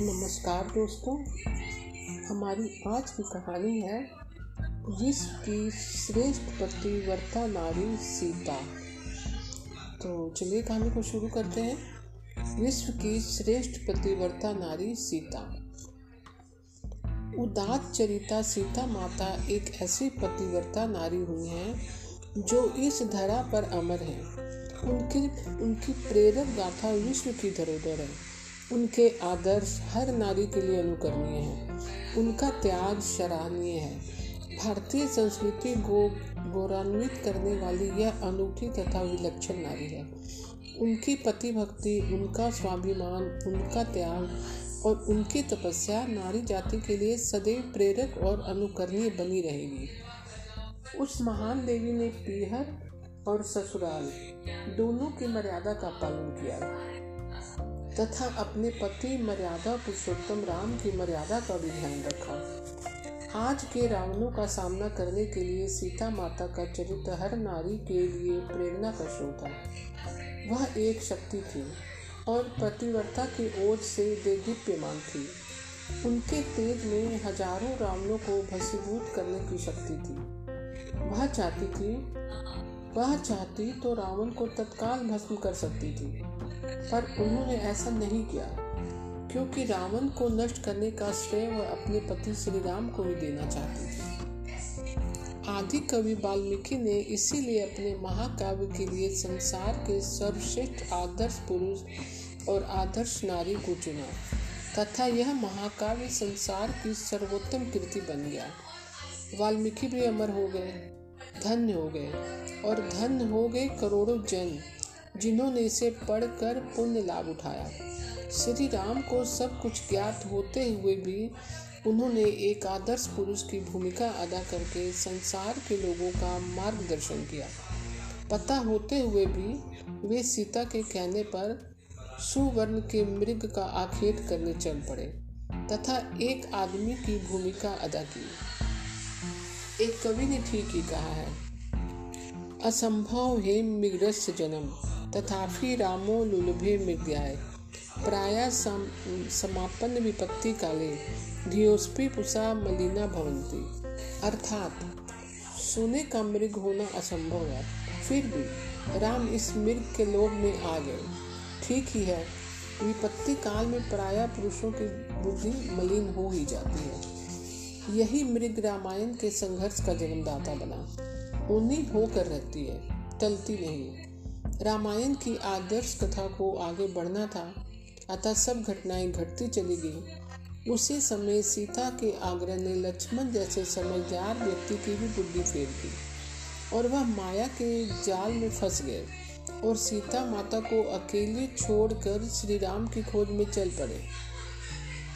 नमस्कार दोस्तों, हमारी आज की कहानी है विश्व की श्रेष्ठ पतिव्रता नारी सीता। तो चलिए कहानी को शुरू करते हैं। विश्व की श्रेष्ठ पतिव्रता नारी सीता। उदात चरिता सीता माता एक ऐसी पतिव्रता नारी हुई है जो इस धरा पर अमर है। उनकी उनकी प्रेरक गाथा विश्व की धरोहर है। उनके आदर्श हर नारी के लिए अनुकरणीय हैं। उनका त्याग सराहनीय है। भारतीय संस्कृति को गौरवान्वित करने वाली यह अनूठी तथा विलक्षण नारी है। उनकी पति भक्ति उनका स्वाभिमान, उनका त्याग और उनकी तपस्या नारी जाति के लिए सदैव प्रेरक और अनुकरणीय बनी रहेगी। उस महान देवी ने पीहर और ससुराल, दोनों की मर्यादा का पालन किया। तथा अपने पति मर्यादा पुरुषोत्तम राम की मर्यादा का भी ध्यान रखा। आज के रावणों का सामना करने के लिए सीता माता का चरित्र हर नारी के लिए प्रेरणा का स्रोत है। वह एक शक्ति थी और प्रतिवर्ता की ओर से देदीप्यमान थी। उनके तेज में हज़ारों रावणों को भसीभूत करने की शक्ति थी। वह चाहती थी, वह चाहती तो रावण को तत्काल भस्म कर सकती थी। पर उन्होंने ऐसा नहीं किया, क्योंकि रावण को नष्ट करने का श्रेय वह अपने पति श्री राम को भी देना चाहती थी। आदि कवि वाल्मीकि ने इसीलिए अपने महाकाव्य के लिए संसार के सर्वश्रेष्ठ आदर्श पुरुष और आदर्श नारी को चुना, तथा यह महाकाव्य संसार की सर्वोत्तम कृति बन गया। वाल्मीकि भी अमर हो गए, धन्य हो गए, और धन्य हो गए करोड़ों जन। जिन्होंने इसे पढ़कर पुण्य लाभ उठाया। श्री राम को सब कुछ ज्ञात होते हुए भी उन्होंने एक आदर्श पुरुष की भूमिका अदा करके संसार के लोगों का मार्गदर्शन किया। पता होते हुए भी वे सीता के कहने पर सुवर्ण के मृग का आखेट करने चल पड़े तथा एक आदमी की भूमिका अदा की। एक कवि ने ठीक ही कहा है, असंभव है मृगस्य जन्म। तथापि रामो लुलभे मृग्याय। प्राय सम, समापन विपत्ति काले धियोस्पी पुषा मलिना भवंती अर्थात सोने का मृग होना असंभव है। फिर भी राम इस मृग के लोभ में आ गए। ठीक ही है विपत्ति काल में प्राय पुरुषों की बुद्धि मलिन हो ही जाती है। यही मृग रामायण के संघर्ष का जन्मदाता बना। उन्हीं होकर रहती है टलती नहीं। रामायण की आदर्श कथा को आगे बढ़ना था, अतः सब घटनाएँ घटती चली गई। उसी समय सीता के आग्रह ने लक्ष्मण जैसे समझदार व्यक्ति की भी बुद्धि फेर दी और वह माया के जाल में फंस गए और सीता माता को अकेले छोड़कर श्री राम की खोज में चल पड़े।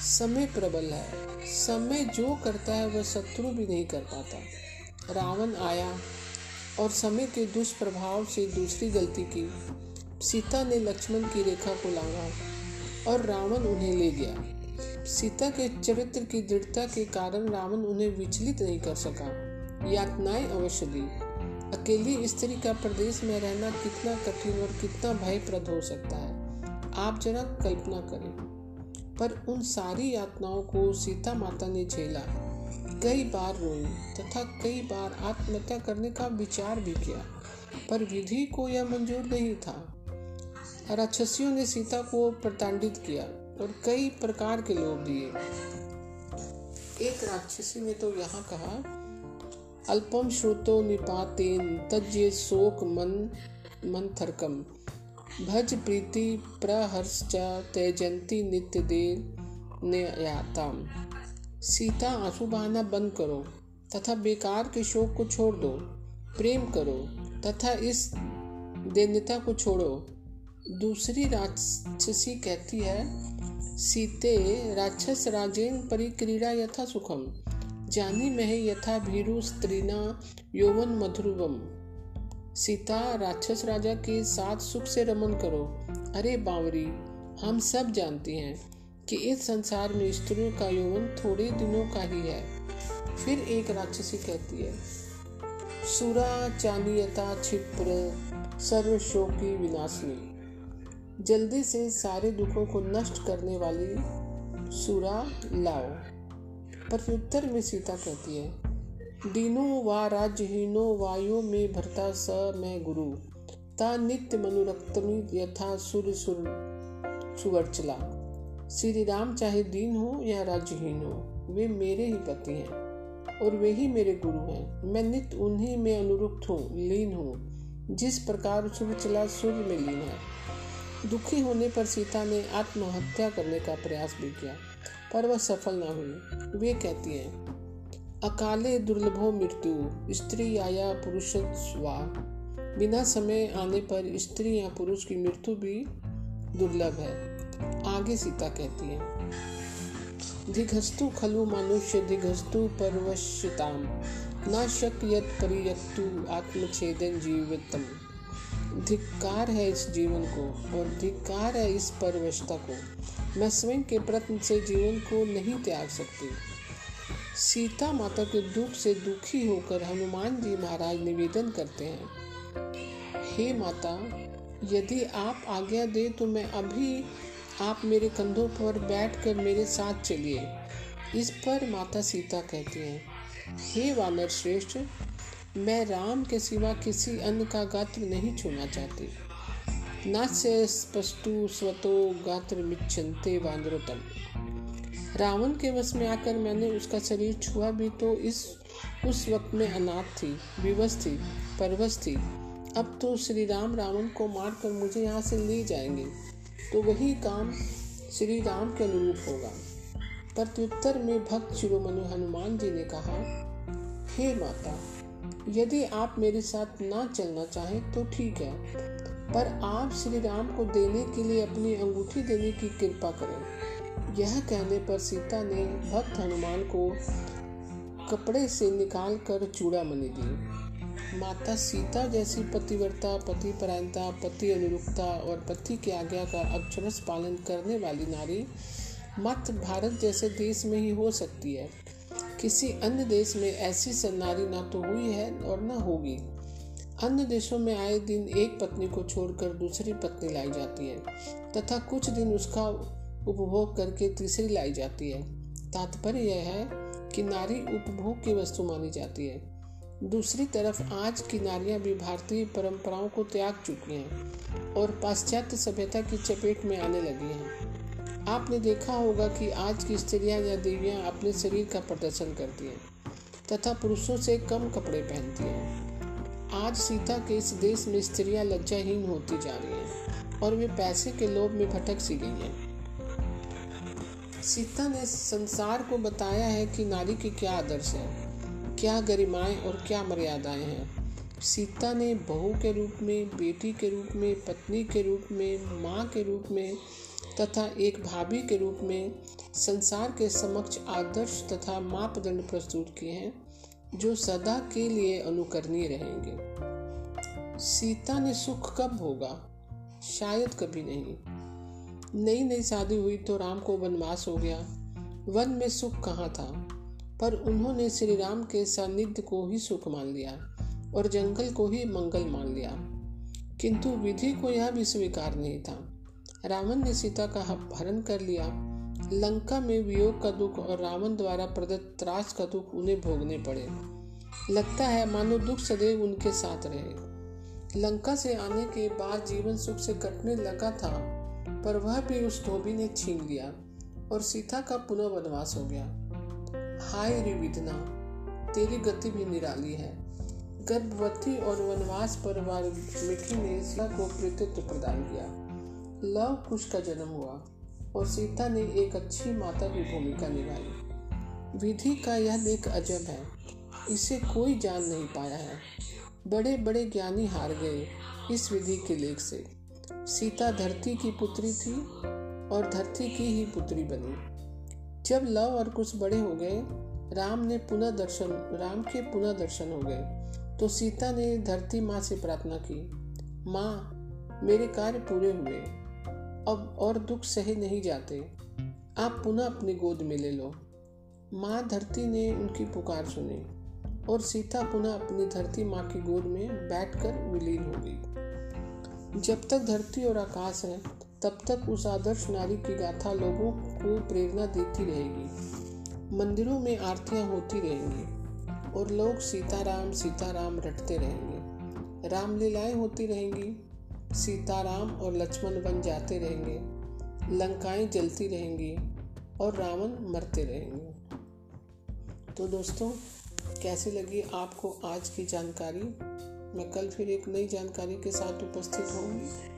समय प्रबल है। समय जो करता है वह शत्रु भी नहीं कर पाता। रावण आया और समय के दुष्प्रभाव से दूसरी गलती की। सीता ने लक्ष्मण की रेखा को लांगा और रावण उन्हें ले गया। सीता के चरित्र की दृढ़ता के कारण रावण उन्हें विचलित नहीं कर सका। यातनाएँ अवश्य दी। अकेली स्त्री का प्रदेश में रहना कितना कठिन और कितना भयप्रद हो सकता है, आप जरा कल्पना करें। पर उन सारी यातनाओं को सीता माता ने झेला। कई बार रोई तथा कई बार आत्महत्या करने का विचार भी किया, पर विधि को यह मंजूर नहीं था। राक्षसियों ने सीता को प्रताड़ित किया और कई प्रकार के लोभ दिए। एक राक्षसी ने तो यहाँ कहा अल्पम श्रोतो निपातेन तज्य शोक मन मन थरकम भज प्रीति प्रहर्ष तेजंती नित्य देर ने याताम सीता आँसू बहाना बंद करो, तथा बेकार के शोक को छोड़ दो, प्रेम करो, तथा इस दैन्यता को छोड़ो। दूसरी राक्षसी कहती है, सीते, राक्षस राजेन परिक्रीड़ा यथा सुखम, जानी में यथा भीरु स्त्रीना यौवन मधुरवम। सीता, राक्षस राजा के साथ सुख से रमन करो। अरे बावरी, हम सब जानती हैं कि इस संसार में स्त्रियों का यौवन थोड़े दिनों का ही है। फिर एक राक्षसी कहती है, सुरा चानियता क्षिप्र सर्वशोकी विनाशनी। जल्दी से सारे दुखों को नष्ट करने वाली सुरा लाओ। प्रत्युत्तर में सीता कहती है, दीनो वा राज्यहीनो वायु में भरता स मैं गुरु। ता नित्य मनुरक्तमी यथा सुर सुवर्चला। श्री राम चाहे दीन हो या राज्यहीन हो, वे मेरे ही पति हैं और वे ही मेरे गुरु हैं। मैं नित्य उन्हीं में अनुरुक्त हूँ, लीन हूँ। जिस प्रकार सुर चला, सूर्य में लीन है। दुखी होने पर सीता ने आत्महत्या करने का प्रयास भी किया, पर वह सफल न हुई। वे कहती हैं, अकाले दुर्लभो मृत्यु, स्त्री आया पुरुष स्वा। बिना समय आने पर स्त्री या पुरुष की मृत्यु भी दुर्लभ है। आगे सीता कहती है धिघस्तु खलु मनुष्य धिघस्तु परवश्यताम। न शक्यत परियक्तु आत्मछेदन जीवितम। धिक्कार है इस जीवन को और धिक्कार है इस परवशता को। मैं स्वयं के प्रत्न से जीवन को नहीं त्याग सकती। सीता माता के दुख से दुखी होकर हनुमान जी महाराज निवेदन करते हैं, हे माता, यदि आप आज्ञा दे तो मैं अभी आप मेरे कंधों पर बैठकर मेरे साथ चलिए। इस पर माता सीता कहती हैं, हे वानर श्रेष्ठ, मैं राम के सिवा किसी अन्य का गात्र नहीं छूना चाहती। न स्पष्टु स्वतो गात्र मिच्छन्ते वानरोतम रावण के वश में आकर मैंने उसका शरीर छुआ भी तो इस, उस वक्त में अनाथ थी, विवश थी, परवश थी। अब तो श्री राम रावण को मारकर मुझे यहाँ से ले जाएँगे। तो वही काम श्री राम के अनुरूप होगा। प्रत्युत्तर में भक्त शिरोमणि हनुमान जी ने कहा, हे माता, यदि आप मेरे साथ ना चलना चाहें तो ठीक है, पर आप श्री राम को देने के लिए अपनी अंगूठी देने की कृपा करें। यह कहने पर सीता ने भक्त हनुमान को कपड़े से निकाल कर चूड़ामणि दी। माता सीता जैसी पतिव्रता, पति परायणता, पति अनुरूपता और पति की आज्ञा का अक्षरस पालन करने वाली नारी मात्र भारत जैसे देश में ही हो सकती है। किसी अन्य देश में ऐसी सन्नारी ना तो हुई है और न होगी। अन्य देशों में आए दिन एक पत्नी को छोड़कर दूसरी पत्नी लाई जाती है, तथा कुछ दिन उसका उपभोग करके तीसरी लाई जाती है। तात्पर्य यह है कि नारी उपभोग की वस्तु मानी जाती है। दूसरी तरफ़ आज की नारियाँ भी भारतीय परंपराओं को त्याग चुकी हैं और पाश्चात्य सभ्यता की चपेट में आने लगी हैं। आपने देखा होगा कि आज की स्त्रियाँ या देवियाँ अपने शरीर का प्रदर्शन करती हैं तथा पुरुषों से कम कपड़े पहनती हैं। आज सीता के इस देश में स्त्रियाँ लज्जाहीन होती जा रही हैं और वे पैसे के लोभ में भटक सी गई हैं। सीता ने संसार को बताया है कि नारी के क्या आदर्श है। क्या गरिमाएँ और क्या मर्यादाएँ हैं? सीता ने बहू के रूप में, बेटी के रूप में, पत्नी के रूप में, माँ के रूप में तथा एक भाभी के रूप में संसार के समक्ष आदर्श तथा मापदंड प्रस्तुत किए हैं, जो सदा के लिए अनुकरणीय रहेंगे। सीता ने सुख कब होगा शायद कभी नहीं। नई नई शादी हुई तो राम को वनवास हो गया। वन में सुख कहाँ था? पर उन्होंने श्री राम के सानिध्य को ही सुख मान लिया और जंगल को ही मंगल मान लिया। किंतु विधि को यह भी स्वीकार नहीं था। रावण ने सीता का हरण कर लिया। लंका में वियोग का दुख और रावण द्वारा प्रदत्त त्रास का दुख उन्हें भोगने पड़े। लगता है, मानो दुख सदैव उनके साथ रहे। लंका से आने के बाद जीवन सुख से कटने लगा था, पर वह भी उस धोबी ने छीन लिया और सीता का पुनः वनवास हो गया। हाय रिविदना तेरी गति भी निराली है। गर्भवती और वनवास पर वाल्मीकि ने सीता को कृतित्व प्रदान किया। लव कुश का जन्म हुआ और सीता ने एक अच्छी माता की भूमिका निभाई। विधि का यह लेख अजब है, इसे कोई जान नहीं पाया है। बड़े बड़े ज्ञानी हार गए इस विधि के लेख से। सीता धरती की पुत्री थी और धरती की ही पुत्री बनी। जब लव और कुछ बड़े हो गए, राम ने पुनः दर्शन, राम के पुनः दर्शन हो गए तो सीता ने धरती माँ से प्रार्थना की, माँ, मेरे कार्य पूरे हुए, अब और दुख सहे नहीं जाते, आप पुनः अपनी गोद में ले लो। माँ धरती ने उनकी पुकार सुनी, और सीता पुनः अपनी धरती माँ की गोद में बैठकर विलीन हो गई। जब तक धरती और आकाश है तब तक उस आदर्श नारी की गाथा लोगों को प्रेरणा देती रहेगी। मंदिरों में आरतियाँ होती रहेंगी और लोग सीताराम सीताराम रटते रहेंगे। रामलीलाएँ होती रहेंगी, सीताराम और लक्ष्मण बन जाते रहेंगे। लंकाएँ जलती रहेंगी और रावण मरते रहेंगे। तो दोस्तों, कैसी लगी आपको आज की जानकारी? मैं कल फिर एक नई जानकारी के साथ उपस्थित होंगी